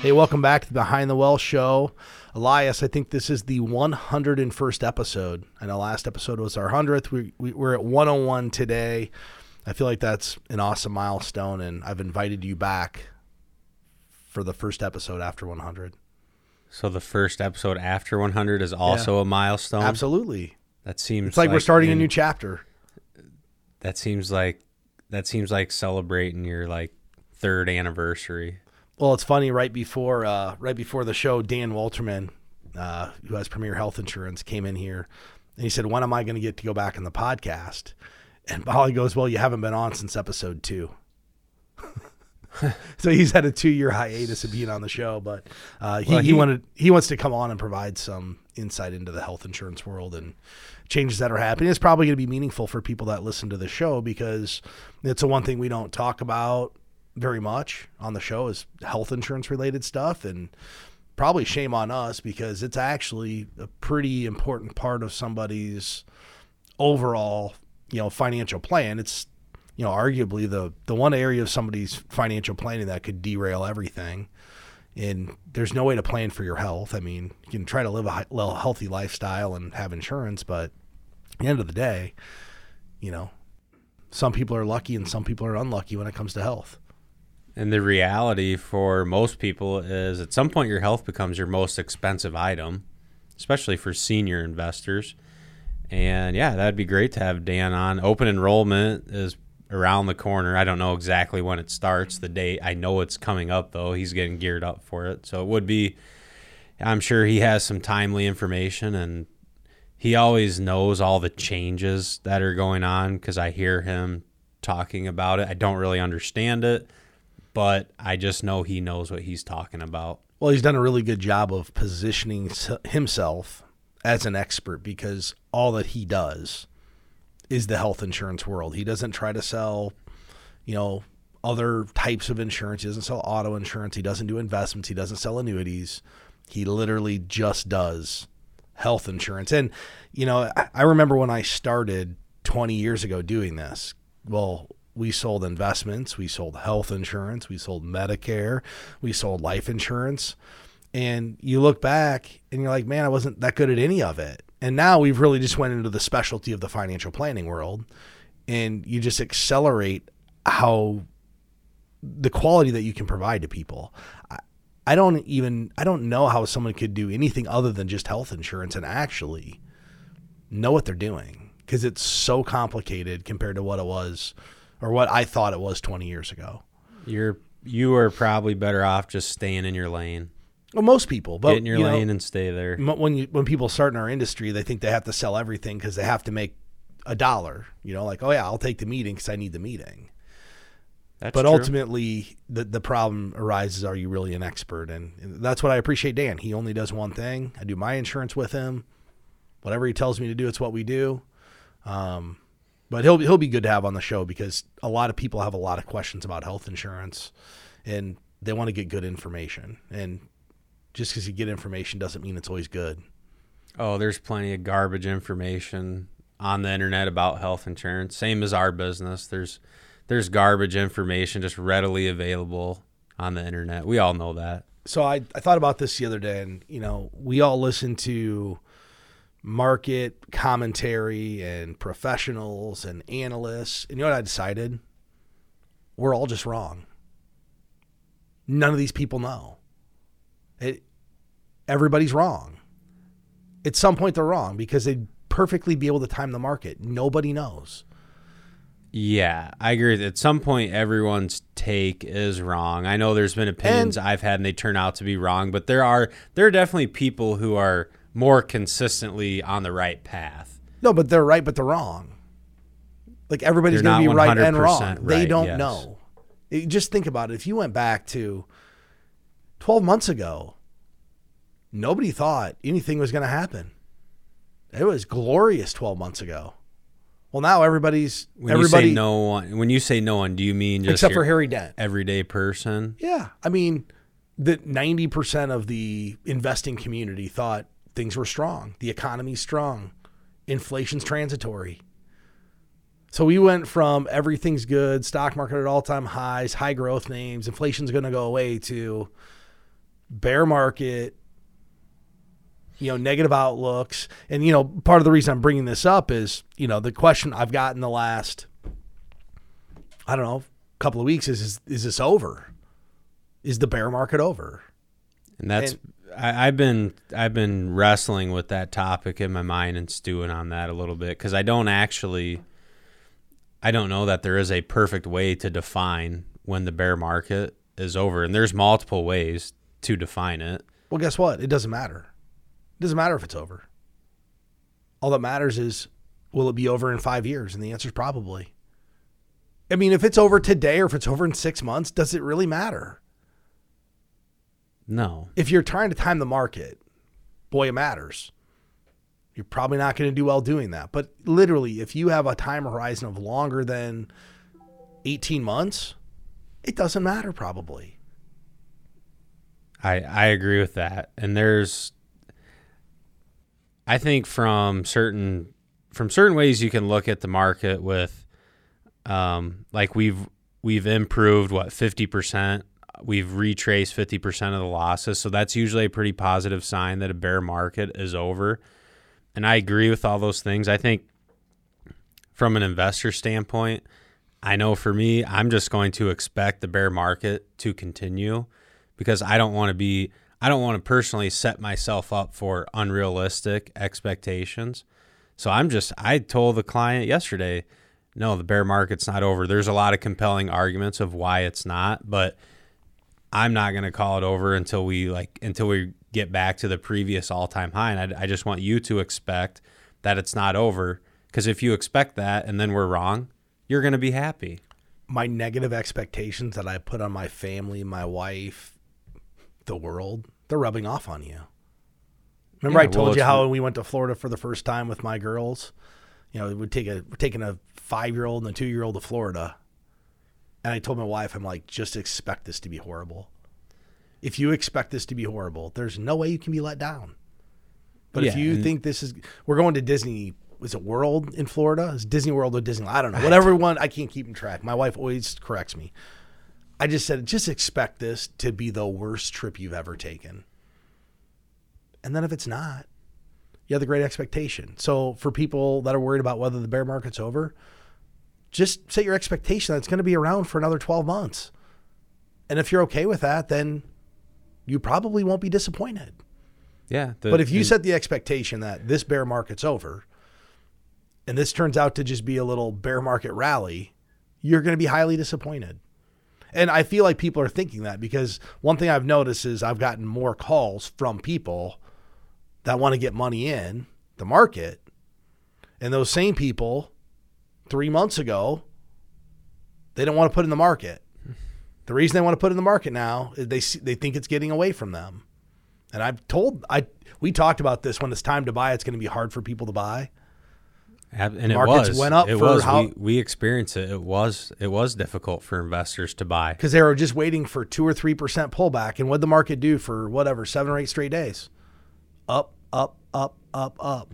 Hey, welcome back to the Behind the Well show. Elias, I think this is the 101st episode. I know last episode was our 100th. We, we, we're at 101 today. I feel like that's an awesome milestone, and I've invited you back for the first episode after 100. So the first episode after 100 is also a milestone. Absolutely. That seems It's like, we're starting a new chapter. That seems like that seems like celebrating your like third anniversary. Well, it's funny. Right before, uh, right before the show, Dan Walterman, uh, who has Premier Health Insurance, came in here, and he said, "When am I going to get to go back in the podcast?" And Molly goes, "Well, you haven't been on since episode two. so he's had a two-year hiatus of being on the show, but uh, he, Well, he he- wanted he wants to come on and provide some insight into the health insurance world and changes that are happening. It's probably going to be meaningful for people that listen to the show because it's the one thing we don't talk about very much on the show is health insurance related stuff and probably shame on us because it's actually a pretty important part of somebody's overall, you know, financial plan. It's you know, arguably the the one area of somebody's financial planning that could derail everything. And there's no way to plan for your health. I mean, you can try to live a healthy lifestyle and have insurance, but at the end of the day, you know, some people are lucky and some people are unlucky when it comes to health. And the reality for most people is at some point your health becomes your most expensive item, especially for senior investors. And yeah, that'd be great to have Dan on. Open enrollment is around the corner. I don't know exactly when it starts, the date. I know it's coming up though. He's getting geared up for it. So it would be I'm sure he has some timely information and he always knows all the changes that are going on because I hear him talking about it. I don't really understand it, but I just know he knows what he's talking about. Well, he's done a really good job of positioning himself as an expert because all that he does is the health insurance world. He doesn't try to sell, you know, other types of insurance. He doesn't sell auto insurance. He doesn't do investments. He doesn't sell annuities. He literally just does health insurance. And, you know, I, remember when I started 20 years ago doing this. Well, we sold investments, we sold health insurance, we sold Medicare, we sold life insurance. And you look back and you're like, man, I wasn't that good at any of it. And now we've really just went into the specialty of the financial planning world and you just accelerate how the quality that you can provide to people. I, I don't even I don't know how someone could do anything other than just health insurance and actually know what they're doing because it's so complicated compared to what it was or what I thought it was 20 years ago. You're you are probably better off just staying in your lane. Well, most people, but Get in your you know, lane and stay there. when you when people start in our industry, they think they have to sell everything because they have to make a dollar. You know, like oh yeah, I'll take the meeting because I need the meeting. That's but true. ultimately, the the problem arises: Are you really an expert? And, and that's what I appreciate. Dan, he only does one thing. I do my insurance with him. Whatever he tells me to do, it's what we do. Um, but he'll he'll be good to have on the show because a lot of people have a lot of questions about health insurance, and they want to get good information. And just because you get information doesn't mean it's always good. Oh, there's plenty of garbage information on the internet about health insurance. Same as our business. There's there's garbage information just readily available on the internet. We all know that. so I, I thought about this the other day and you know we all listen to market commentary and professionals and analysts and you know what i decided we're all just wrong none of these people know it, everybody's wrong at some point they're wrong because they'd perfectly be able to time the market nobody knows Yeah, I agree. At some point, everyone's take is wrong. I know there's been opinions I've had, and they turn out to be wrong. But there are there are definitely people who are more consistently on the right path. No, but they're right, but they're wrong. Like everybody's going to be right and 100% wrong. they don't yes. know. Just think about it. If you went back to 12 months ago, nobody thought anything was going to happen. It was glorious 12 months ago. Well, now everybody's When everybody you say no one, when you say no one, do you mean just except for Harry Dent. everyday person? Yeah, I mean, the 90% of the investing community thought things were strong. The economy's strong. Inflation's transitory. So we went from everything's good, stock market at all time highs, high growth names, inflation's going to go away to bear market, you know, negative outlooks. And, you know, part of the reason I'm bringing this up is, you know, the question I've gotten the last, I don't know, couple of weeks is, is, is this over? Is the bear market over? And that's and, I, have been I've been wrestling with that topic in my mind and stewing on that a little bit because I don't actually I don't know that there is a perfect way to define when the bear market is over, and there's multiple ways to define it. Well, guess what? It doesn't matter. It doesn't matter if it's over. All that matters is will it be over in five years? And the answer is probably. I mean, if it's over today or if it's over in six months, does it really matter? No. If you're trying to time the market, boy, it matters. You're probably not going to do well doing that. But literally, if you have a time horizon of longer than 18 months, it doesn't matter probably. I I agree with that. And there's I think from certain from certain ways you can look at the market with um like we've we've improved what 50% we've retraced 50% of the losses. So that's usually a pretty positive sign that a bear market is over. And I agree with all those things. I think from an investor standpoint, I know for me, I'm just going to expect the bear market to continue because I don't want to be, I don't want to personally set myself up for unrealistic expectations. So I'm just, I told the client yesterday, no, the bear market's not over. There's a lot of compelling arguments of why it's not, but I'm not going to call it over until we like until we get back to the previous all-time high. And I, I just want you to expect that it's not over because if you expect that and then we're wrong, you're going to be happy. My negative expectations that I put on my family, my wife, the world, they're rubbing off on you. Remember, yeah, I told well, you how we went to Florida for the first time with my girls. You know, we'd take a we're taking a five year old and a two year old to Florida, and I told my wife, I'm like, just expect this to be horrible. If you expect this to be horrible, there's no way you can be let down. But yeah, if you think this is, we're going to Disney. Is it World in Florida? Is Disney World or Disney? I don't know. Whatever one, I can't keep in track. My wife always corrects me. I just said, just expect this to be the worst trip you've ever taken. And then if it's not, you have the great expectation. So for people that are worried about whether the bear market's over, just set your expectation that it's going to be around for another 12 months. And if you're okay with that, then you probably won't be disappointed. Yeah. The, but if you set the expectation that this bear market's over and this turns out to just be a little bear market rally, you're going to be highly disappointed. And I feel like people are thinking that because one thing I've noticed is I've gotten more calls from people that want to get money in the market. And those same people three months ago, they don't want to put in the market. The reason they want to put in the market now is they they think it's getting away from them. And I've told I we talked about this when it's time to buy, it's going to be hard for people to buy. And Markets it was. went up. It was. How, we, we experienced it. It was. It was difficult for investors to buy because they were just waiting for two or three percent pullback. And what the market do for whatever seven or eight straight days? Up, up, up, up, up.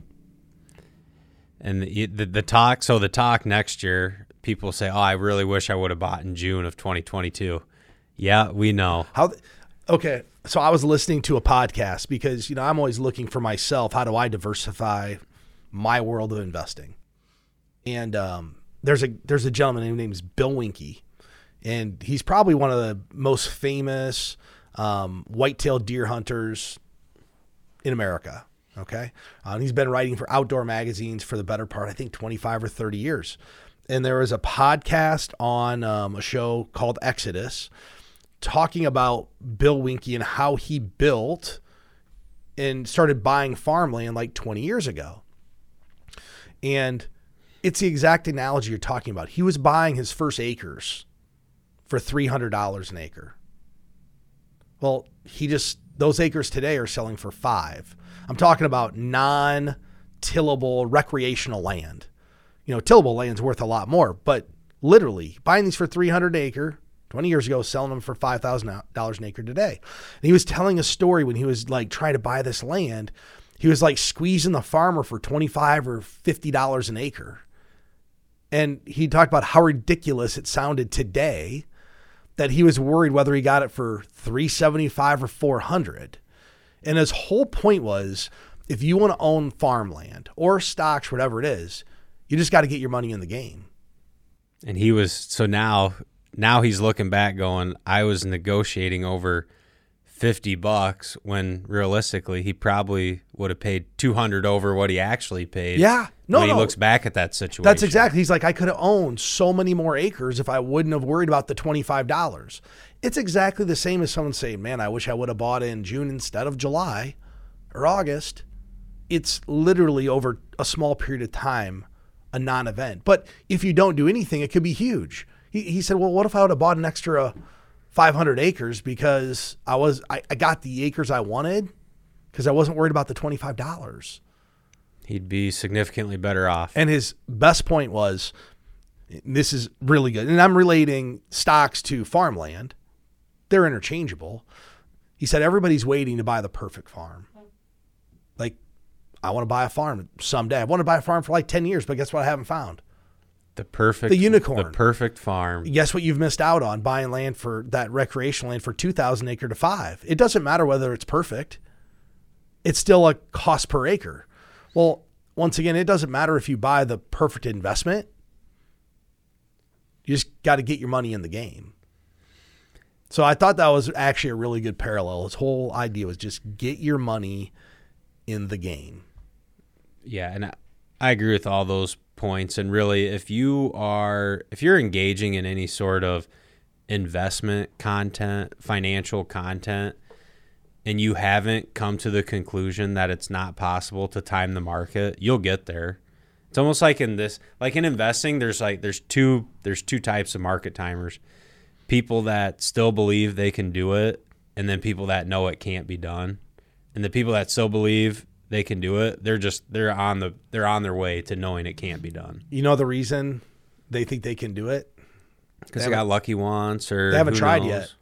And the, the, the talk, so the talk next year, people say, "Oh, I really wish I would have bought in June of 2022." Yeah, we know. How Okay, so I was listening to a podcast because, you know, I'm always looking for myself, how do I diversify my world of investing? And um, there's a there's a gentleman named Bill Winke, and he's probably one of the most famous um, white-tailed deer hunters in America. Okay. Uh, he's been writing for outdoor magazines for the better part, I think, 25 or 30 years. And there was a podcast on um, a show called Exodus talking about Bill Winke and how he built and started buying farmland like 20 years ago. And it's the exact analogy you're talking about. He was buying his first acres for $300 an acre. Well, he just, those acres today are selling for five. I'm talking about non tillable recreational land. You know, tillable land's worth a lot more, but literally buying these for 300 acre 20 years ago, selling them for $5,000 an acre today. And he was telling a story when he was like trying to buy this land. He was like squeezing the farmer for 25 or $50 an acre. And he talked about how ridiculous it sounded today that he was worried whether he got it for 375 or 400. And his whole point was if you want to own farmland or stocks, whatever it is, you just got to get your money in the game. And he was so now now he's looking back going, I was negotiating over 50 bucks when realistically he probably would have paid 200 over what he actually paid. Yeah. No, when no. he looks back at that situation. That's exactly. He's like, I could have owned so many more acres if I wouldn't have worried about the $25. It's exactly the same as someone saying, man, I wish I would have bought in June instead of July or August. It's literally over a small period of time, a non event. But if you don't do anything, it could be huge. He, he said, well, what if I would have bought an extra 500 acres because I was I, I got the acres I wanted because I wasn't worried about the $25. He'd be significantly better off. And his best point was this is really good. And I'm relating stocks to farmland. They're interchangeable. He said everybody's waiting to buy the perfect farm. Like, I want to buy a farm someday. I want to buy a farm for like 10 years, but guess what I haven't found? the perfect The unicorn. The perfect farm. Guess what you've missed out on buying land for that recreational land for 2,000 acre to five. It doesn't matter whether it's perfect. It's still a cost per acre. Well, once again, it doesn't matter if you buy the perfect investment. You just got to get your money in the game. So I thought that was actually a really good parallel. His whole idea was just get your money in the game. Yeah, and I, I agree with all those points. And really, if you are if you're engaging in any sort of investment content, financial content, and you haven't come to the conclusion that it's not possible to time the market, you'll get there. It's almost like in this like in investing, there's like there's two there's two types of market timers. People that still believe they can do it, and then people that know it can't be done. And the people that still believe they can do it, they're just they're on the they're on their way to knowing it can't be done. You know the reason they think they can do it? Because They they, got lucky once or They haven't tried knows. yet.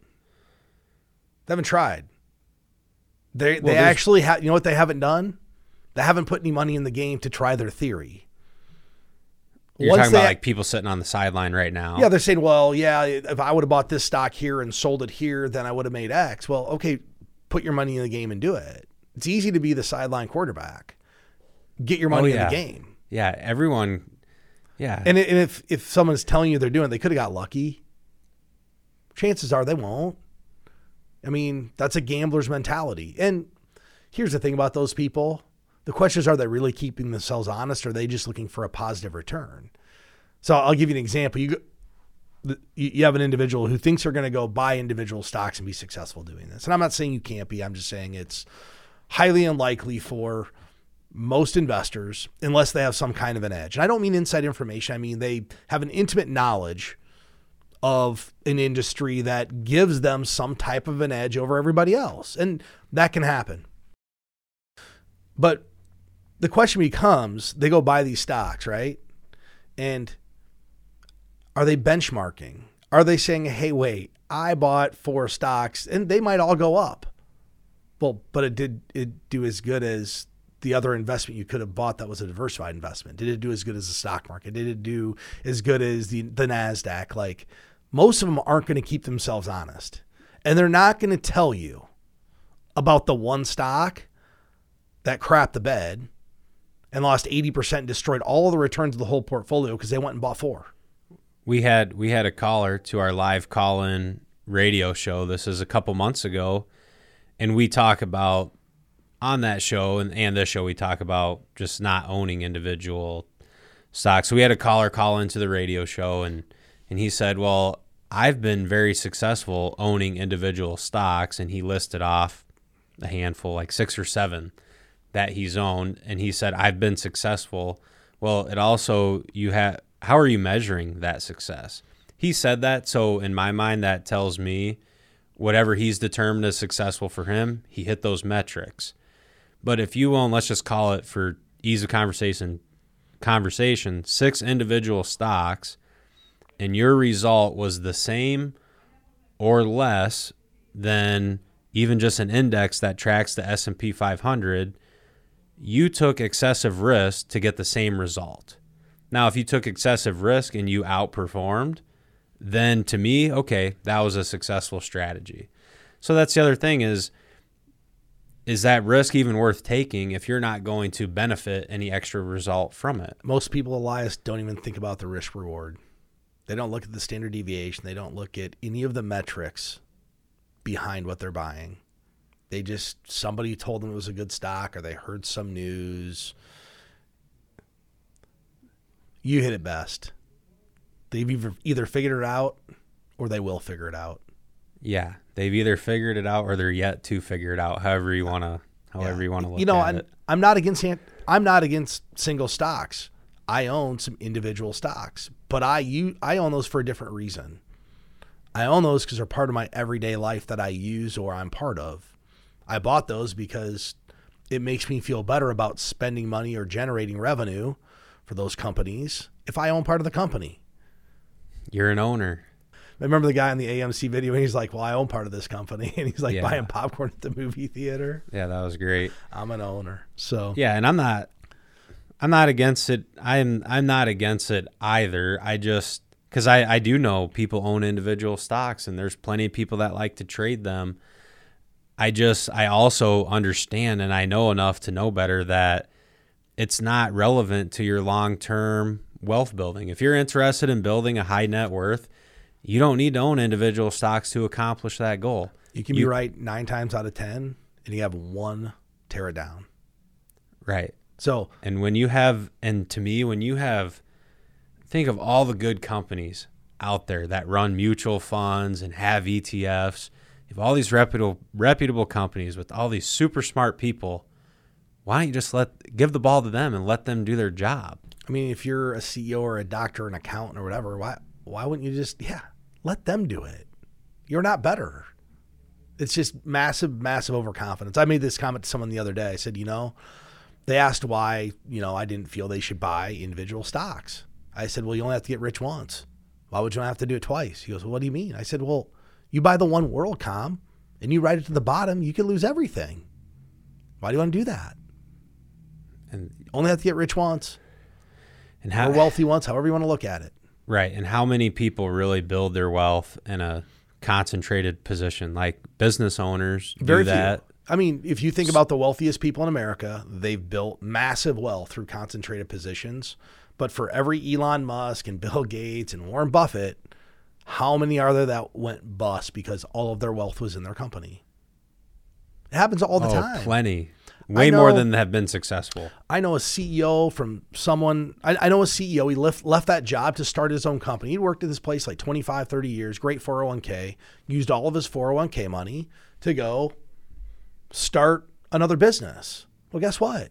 They haven't tried. They Well, they actually have. You know what they haven't done? They haven't put any money in the game to try their theory. You're Once talking about like people sitting on the sideline right now. Yeah, they're saying, well, yeah, if I would have bought this stock here and sold it here, then I would have made X. Well, okay, put your money in the game and do it. It's easy to be the sideline quarterback. Get your oh, money Oh, yeah. in the game. yeah. Everyone. Yeah, And, and if if someone's telling you they're doing, it, they could have got lucky. Chances are they won't. I mean, that's a gambler's mentality. And here's the thing about those people: the question is, are they really keeping themselves honest, or are they just looking for a positive return? So I'll give you an example. You you you have an individual who thinks they're going to go buy individual stocks and be successful doing this. And I'm not saying you can't be. I'm just saying it's highly unlikely for most investors unless they have some kind of an edge. And I don't mean inside information. I mean they have an intimate knowledge of an industry that gives them some type of an edge over everybody else. And that can happen. But the question becomes they go buy these stocks, right? And are they benchmarking? Are they saying, hey, wait, I bought four stocks and they might all go up? Well, but it did it do as good as the other investment you could have bought that was a diversified investment? Did it do as good as the stock market? Did it do as good as the, the NASDAQ? Like most of them aren't going to keep themselves honest. And they're not going to tell you about the one stock that crapped the bed and lost 80% and destroyed all the returns of the whole portfolio because they went and bought four. we had we had a caller to our live call-in radio show. This is a couple months ago, and we talk about on that show and, and this show we talk about just not owning individual stocks. So we had a caller call into the radio show, and and he said, "Well, I've been very successful owning individual stocks," and he listed off a handful, like six or seven that he's owned, and he said, "I've been successful." Well, it also you have how are you measuring that success? He said that, so in my mind, that tells me whatever he's determined as successful for him, he hit those metrics. But if you own, let's just call it for ease of conversation, conversation, six individual stocks, and your result was the same or less than even just an index that tracks the S&P 500, you took excessive risk to get the same result. Now, if you took excessive risk and you outperformed, then to me, okay, that was a successful strategy. So that's the other thing is is that risk even worth taking if you're not going to benefit any extra result from it? Most people, Elias, don't even think about the risk reward. They don't look at the standard deviation. They don't look at any of the metrics behind what they're buying. They just somebody told them it was a good stock or they heard some news. You hit it best. They've either, either figured it out or they will figure it out. Yeah, they've either figured it out or they're yet to figure it out. However you want to, however Yeah. you want to look. At it. You know, I'm. I'm not against I'm not against single stocks. I own some individual stocks, but I you I own those for a different reason. I own those because they're part of my everyday life that I use or I'm part of. I bought those because it makes me feel better about spending money or generating revenue for those companies if I own part of the company. You're an owner. I remember the guy in the AMC video, and he's like, "Well, I own part of this company," and he's like Yeah. buying popcorn at the movie theater. Yeah, that was great. I'm an owner, so Yeah, and I'm not I'm not against it. I'm I'm not against it either. I just cuz I I do know people own individual stocks and there's plenty of people that like to trade them. I just I also understand and I know enough to know better that it's not relevant to your long-term wealth building. If you're interested in building a high net worth, you don't need to own individual stocks to accomplish that goal. You can be right nine times out of ten, and you have one tear it down. Right. So And when you have, and to me, when you have, think of all the good companies out there that run mutual funds and have ETFs. You have all these reputable reputable companies with all these super smart people. Why don't you just let give the ball to them and let them do their job? I mean, if you're a CEO or a doctor, an accountant, or whatever, why why wouldn't you just yeah let them do it? You're not better. It's just massive, massive overconfidence. I made this comment to someone the other day. I said, you know, they asked why you know I didn't feel they should buy individual stocks. I said, well, you only have to get rich once. Why would you not have to do it twice? He goes, well, what do you mean? I said, well, you buy the one WorldCom and you ride it to the bottom, you could lose everything. Why do you want to do that? And Only have to get rich once and how or wealthy once, however you want to look at it. right? And how many people really build their wealth in a concentrated position? Like business owners Very do that. few. I mean, if you think about the wealthiest people in America, they've built massive wealth through concentrated positions. But for every Elon Musk and Bill Gates and Warren Buffett, how many are there that went bust because all of their wealth was in their company? It happens all the oh, time. plenty. Way more than have been successful. I know a CEO from someone, I, I know a CEO, he left, left that job to start his own company. He'd worked at this place like 25, 30 years, great 401k, used all of his 401k money to go start another business. Well, guess what?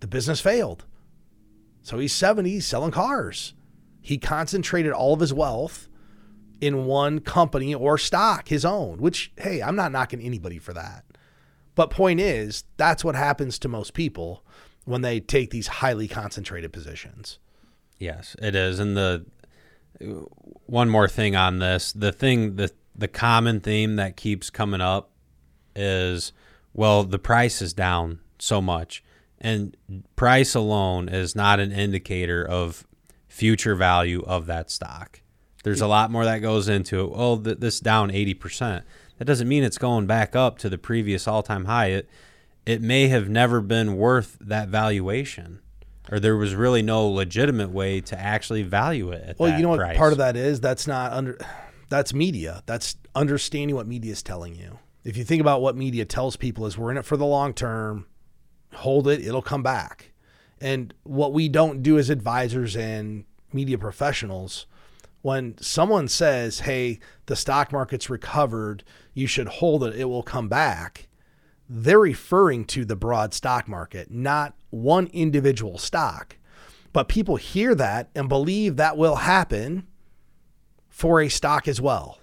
The business failed. So he's 70, he's selling cars. He concentrated all of his wealth in one company or stock, his own, which, hey, I'm not knocking anybody for that. But point is, that's what happens to most people when they take these highly concentrated positions. Yes, it is. And the one more thing on this, the thing the the common theme that keeps coming up is well, the price is down so much. And price alone is not an indicator of future value of that stock. There's a lot more that goes into it. Well, th- this down 80%. That doesn't mean it's going back up to the previous all-time high. It it may have never been worth that valuation or there was really no legitimate way to actually value it at Well, you know what price. part of that is? That's not under that's media. That's understanding what media is telling you. If you think about what media tells people is we're in it for the long term, hold it, it'll come back. And what we don't do as advisors and media professionals, when someone says, "Hey, the stock market's recovered, you should hold it, it will come back." They're referring to the broad stock market, not one individual stock. But people hear that and believe that will happen for a stock as well.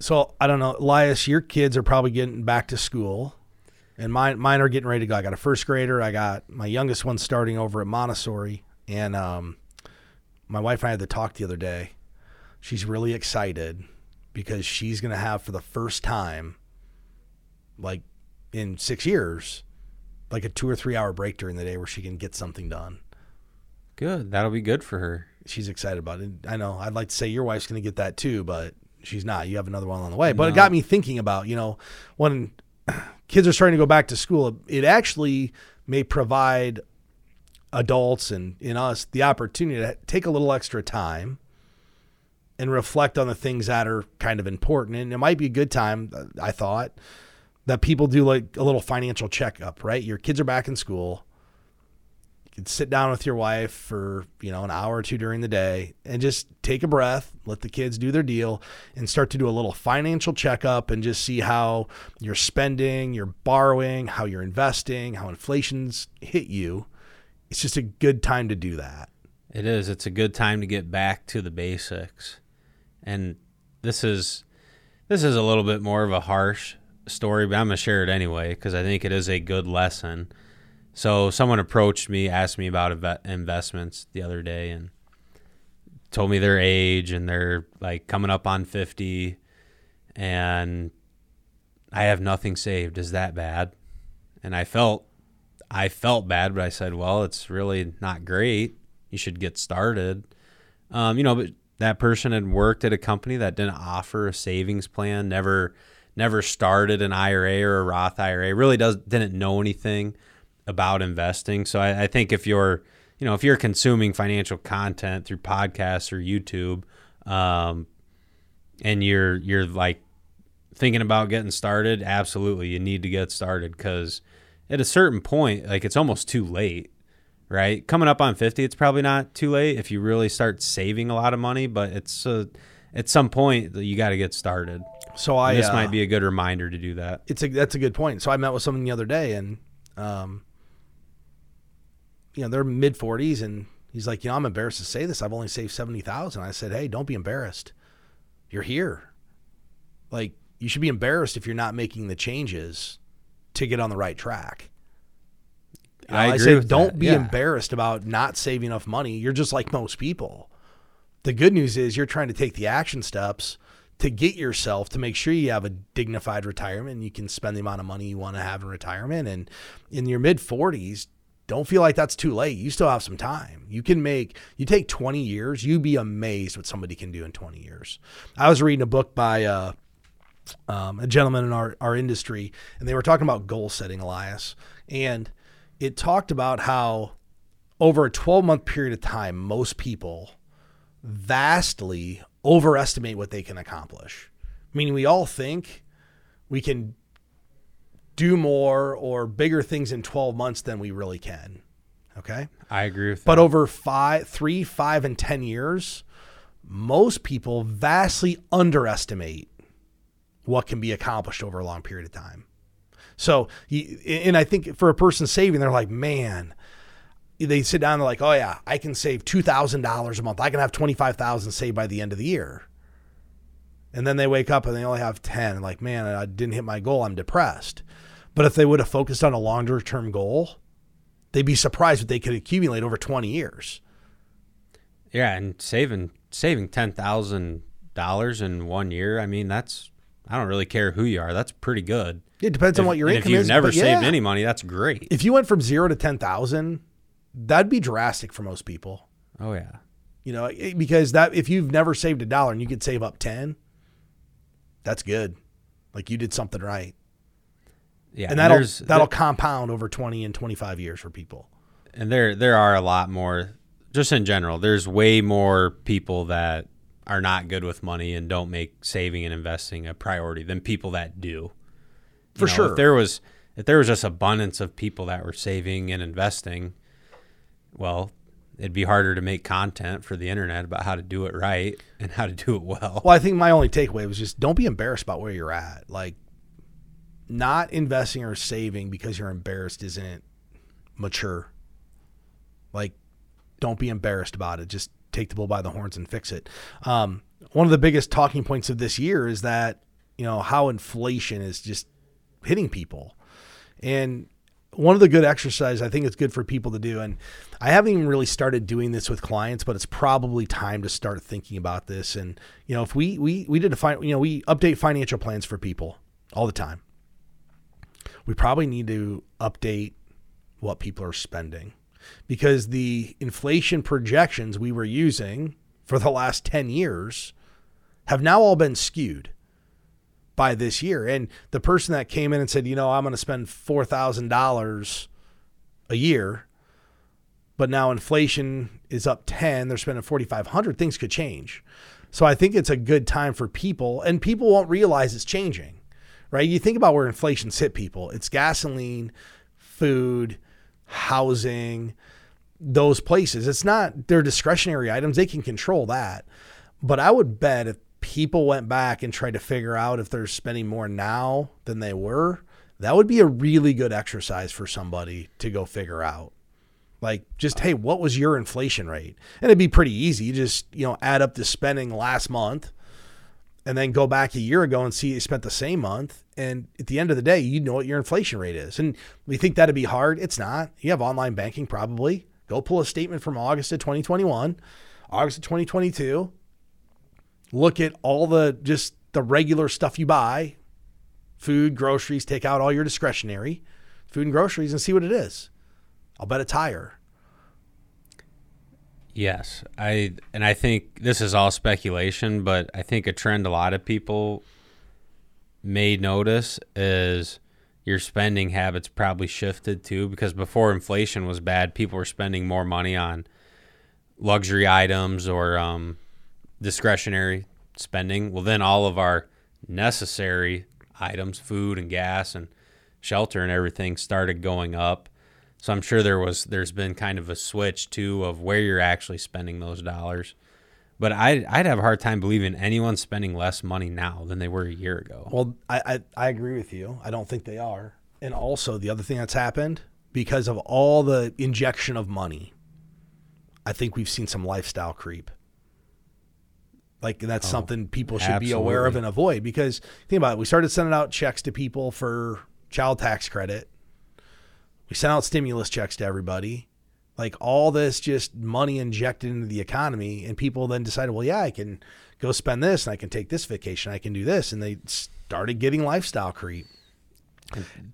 So I don't know, Elias, your kids are probably getting back to school, and mine mine are getting ready to go. I got a first grader. I got my youngest one starting over at Montessori, and um, my wife and I had the talk the other day. She's really excited because she's going to have for the first time, like in six years, like a two or three hour break during the day where she can get something done. Good. That'll be good for her. she's excited about it. I know. I'd like to say your wife's going to get that too, but she's not. You have another one on the way. But it got me thinking about, you know, when kids are starting to go back to school, it actually may provide adults and in us the opportunity to take a little extra time and reflect on the things that are kind of important. And it might be a good time, I thought, that people do like a little financial checkup, right? Your kids are back in school. Can sit down with your wife for, you know, an hour or two during the day and just take a breath, let the kids do their deal and start to do a little financial checkup and just see how you're spending, you're borrowing, how you're investing, how inflation's hit you. It's just a good time to do that. It is. It's a good time to get back to the basics. And this is this is a little bit more of a harsh story, but I'm gonna share it anyway because I think it is a good lesson. So someone approached me, asked me about inve- investments the other day, and told me their age and they're like coming up on 50, and I have nothing saved. Is that bad? And I felt I felt bad, but I said, well, it's really not great. You should get started. Um, you know, but that person had worked at a company that didn't offer a savings plan, never never started an IRA or a Roth IRA, really does didn't know anything about investing. So I, I think if you're you know if you're consuming financial content through podcasts or YouTube, um, and you're you're like thinking about getting started, absolutely you need to get started because at a certain point, like it's almost too late, right? Coming up on 50, it's probably not too late if you really start saving a lot of money, but it's uh, at some point that you got to get started. So I And this uh, might be a good reminder to do that. it's a that's a good point. So I met with someone the other day, and um, you know they're mid forties, and he's like, you know, I'm embarrassed to say this. I've only saved seventy thousand. I said, hey, don't be embarrassed. You're here. Like you should be embarrassed if you're not making the changes to get on the right track. You know, I said, with don't that. be Yeah. embarrassed about not saving enough money. You're just like most people. The good news is you're trying to take the action steps to get yourself to make sure you have a dignified retirement and you can spend the amount of money you want to have in retirement. And in your mid 40s, don't feel like that's too late. You still have some time. You can make, you take 20 years, you'd be amazed what somebody can do in 20 years. I was reading a book by, uh, um, a gentleman in our, our industry, and they were talking about goal setting, Elias. And it talked about how over a 12 month period of time, most people vastly overestimate what they can accomplish. Meaning, we all think we can do more or bigger things in 12 months than we really can. Okay. I agree with But that. But over five, three, five, and 10 years, most people vastly underestimate what can be accomplished over a long period of time. So, and I think for a person saving, they're like, man, they sit down and they're like, oh yeah, I can save two thousand dollars a month. I can have twenty five thousand saved by the end of the year. And then they wake up and they only have ten. And like, man, I didn't hit my goal. I'm depressed. But if they would have focused on a longer term goal, they'd be surprised what they could accumulate over twenty years. yeah, and saving saving ten thousand dollars in one year. I mean, that's I don't really care who you are. That's pretty good. It depends on what your income if you've is. never saved yeah. any money, that's great. If you went from zero to ten thousand, that'd be drastic for most people. Oh yeah. You know, because that if you've never saved a dollar and you could save up ten, that's good. Like you did something right. Yeah, and that'll that'll compound over 20 and 25 years for people. and there there are a lot more just in general there's way more people that are not good with money and don't make saving and investing a priority than people that do You For know, sure. if there was if there was just abundance of people that were saving and investing well it'd be harder to make content for the internet about how to do it right and how to do it well Well, I think my only takeaway was just don't be embarrassed about where you're at. Like not investing or saving because you're embarrassed isn't mature. Like don't be embarrassed about it. Just take the bull by the horns and fix it. Um, one of the biggest talking points of this year is that you know how inflation is just hitting people, and one of the good exercises I think it's good for people to do, and I haven't even really started doing this with clients, but it's probably time to start thinking about this. And you know, if we we we did a fin- you know we update financial plans for people all the time, we probably need to update what people are spending. because the inflation projections we were using for the last 10 years have now all been skewed by this year. And the person that came in and said, you know, I'm going to spend $4,000 a year, but now inflation is up 10, they're spending 4,500, things could change. So I think it's a good time for people, and people won't realize it's changing, right? You think about where inflation's hit people it's gasoline, food, housing, those places. It's not their discretionary items, they can control that. But I would bet if people went back and tried to figure out if they're spending more now than they were, that would be a really good exercise for somebody to go figure out. Like just hey, what was your inflation rate? And it'd be pretty easy. You just, you know, add up the spending last month and then go back a year ago and see you spent the same month. And at the end of the day, you know what your inflation rate is. And we think that'd be hard. It's not. You have online banking probably. Go pull a statement from August of 2021, August of 2022. Look at all the just the regular stuff you buy food, groceries, take out all your discretionary food and groceries and see what it is. I'll bet it's higher. Yes, I and I think this is all speculation, but I think a trend a lot of people may notice is your spending habits probably shifted too because before inflation was bad, people were spending more money on luxury items or um, discretionary spending. Well, then all of our necessary items, food and gas and shelter and everything started going up. So I'm sure there was there's been kind of a switch too of where you're actually spending those dollars. But I I'd have a hard time believing anyone's spending less money now than they were a year ago. Well, I, I, I agree with you. I don't think they are. And also the other thing that's happened because of all the injection of money, I think we've seen some lifestyle creep. Like that's Oh, something people should be aware of and avoid because think about it. We started sending out checks to people for child tax credit. We sent out stimulus checks to everybody. Like all this just money injected into the economy and people then decided, well, yeah, I can go spend this and I can take this vacation, I can do this and they started getting lifestyle creep.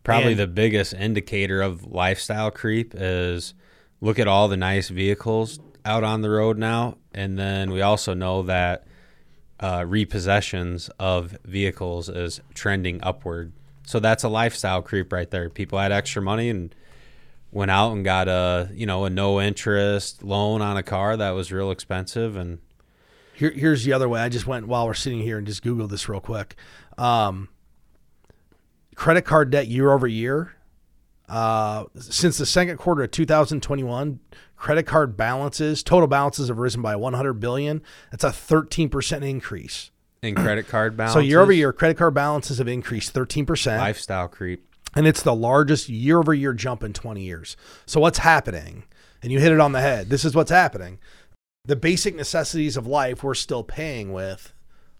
Probably And- the biggest indicator of lifestyle creep is look at all the nice vehicles out on the road now, and then we also know that uh, repossessions of vehicles is trending upward. So that's a lifestyle creep right there. People had extra money and went out and got a you know a no interest loan on a car that was real expensive and Here, here's the other way. I just went while we're sitting here and just Googled this real quick. Um, credit card debt year over year. Uh, since the second quarter of 2021, credit card balances, total balances have risen by 100 billion. That's a 13% increase. in credit card balance. So year over year, credit card balances have increased 13%. lifestyle creep. And it's the largest year over year jump in 20 years. So what's happening? And you hit it on the head. This is what's happening. The basic necessities of life we're still paying with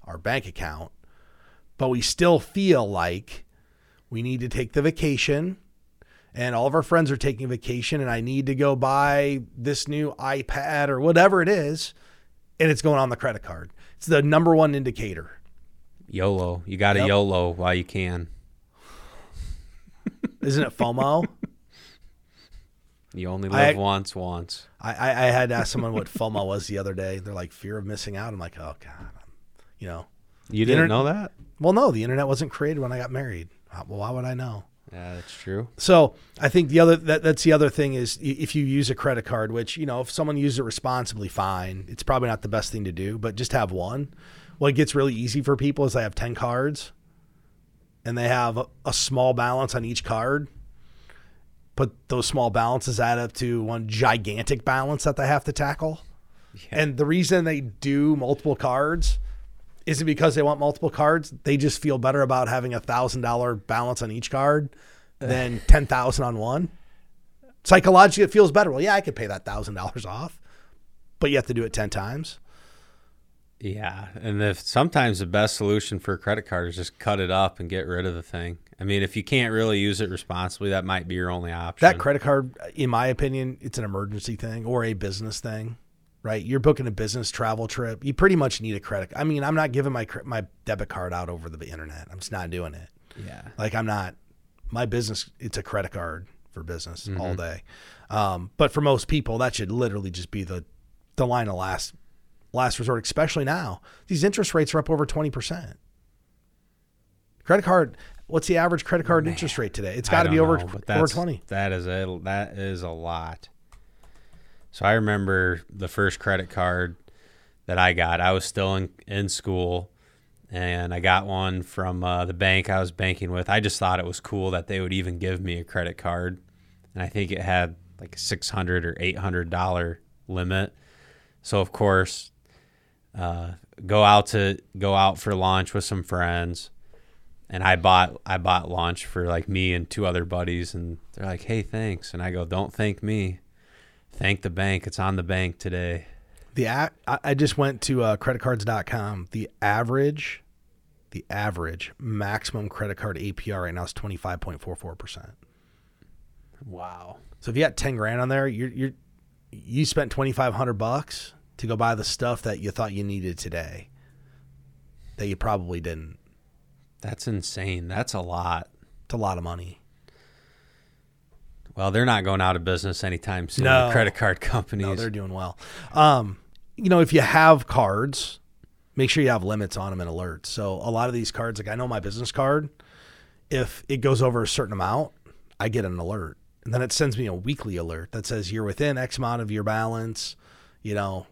our bank account, but we still feel like we need to take the vacation and all of our friends are taking vacation and I need to go buy this new iPad or whatever it is and it's going on the credit card. It's the number one indicator. YOLO. You got to Yep. YOLO while you can. Isn't it FOMO? You only I- live once, once. I, I, I had asked someone what FOMO was the other day. They're like fear of missing out. I'm like, oh god, you know. You didn't know that? Well, no, the internet wasn't created when I got married. Uh, Well, why would I know? Yeah, that's true. So I think the other that, that's the other thing is if you use a credit card, which you know if someone uses it responsibly, fine. It's probably not the best thing to do, but just have one. What gets really easy for people is they have ten cards, and they have a, a small balance on each card. But those small balances add up to one gigantic balance that they have to tackle. And the reason they do multiple cards isn't because they want multiple cards. They just feel better about having a thousand dollar balance on each card than ten thousand on one. Psychologically, it feels better. Well, yeah, I could pay that thousand dollars off, but you have to do it ten times. Yeah, and if sometimes the best solution for a credit card is just cut it up and get rid of the thing. I mean, if you can't really use it responsibly, that might be your only option. That credit card, in my opinion, it's an emergency thing or a business thing, right? You're booking a business travel trip. You pretty much need a credit. I mean, I'm not giving my my debit card out over the internet. I'm just not doing it. yeah, Like I'm not my business. It's a credit card for business all day. Um, but for most people, that should literally just be the the line of last last resort, especially now. These interest rates are up over twenty percent. Credit card. What's the average credit card interest rate today? It's got to be over know, over that's- twenty. That is a that is a lot. So I remember the first credit card that I got. I was still in in school, and I got one from uh, the bank I was banking with. I just thought it was cool that they would even give me a credit card, and I think it had like a six hundred or eight hundred dollar limit. So of course, uh, go out to go out for lunch with some friends and I bought I bought lunch for like me and two other buddies, and they're like, "Hey, thanks," and I go, "Don't thank me, thank the bank. It's on the bank today." The a- I just went to uh, creditcards.com. The average, the average maximum credit card APR right now is twenty five point four four percent. Wow. So if you got ten grand on there, you're you're you spent twenty five hundred bucks to go buy the stuff that you thought you needed today. That you probably didn't. That's insane. That's a lot. It's a lot of money. Well, they're not going out of business anytime soon. No. The credit card companies. No, they're doing well. Um, you know, if you have cards, make sure you have limits on them and alerts. So a lot of these cards, like I know my business card, if it goes over a certain amount, I get an alert. And then it sends me a weekly alert that says you're within X amount of your balance, you know.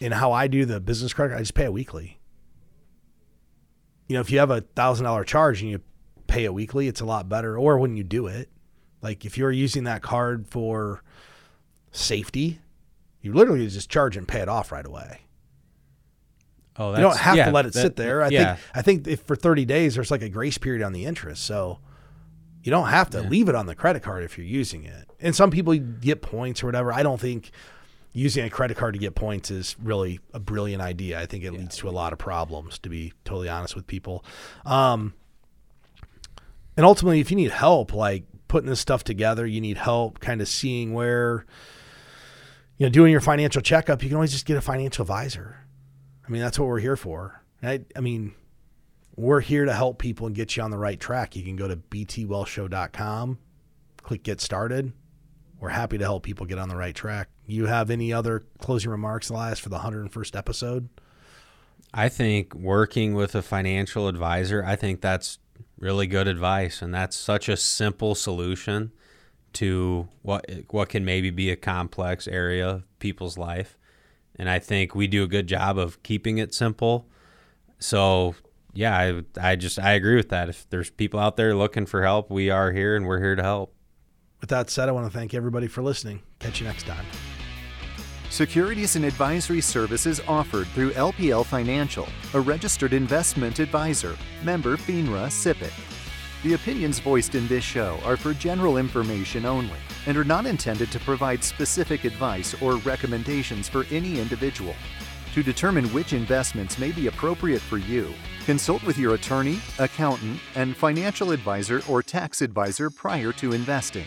And how I do the business credit, I just pay it weekly. You know, if you have a thousand dollar charge and you pay it weekly, it's a lot better. Or when you do it, like if you're using that card for safety, you literally just charge and pay it off right away. oh, You don't have yeah, to let it that- sit there. I yeah. think I think if for 30 days there's like a grace period on the interest. So you don't have to leave it on the credit card if you're using it. And some people get points or whatever. I don't think using a credit card to get points is really a brilliant idea. I think it leads to a lot of problems to be totally honest with people. Um and ultimately if you need help like putting this stuff together, you need help kind of seeing where you know, doing your financial checkup, you can always just get a financial advisor. I mean, that's what we're here for. I, I mean, we're here to help people and get you on the right track. You can go to btwellshow.com, click get started. We're happy to help people get on the right track. You have any other closing remarks, Elias, for the 101st episode? I think working with a financial advisor, I think that's really good advice, and that's such a simple solution to what what can maybe be a complex area of people's life. And I think we do a good job of keeping it simple. So yeah, I, I just I agree with that. If there's people out there looking for help, we are here and we're here to help. With that said, I want to thank everybody for listening. Catch you next time. Securities and advisory services offered through LPL Financial, a registered investment advisor, member FINRA SIPC. The opinions voiced in this show are for general information only and are not intended to provide specific advice or recommendations for any individual. To determine which investments may be appropriate for you, consult with your attorney, accountant, and financial advisor or tax advisor prior to investing.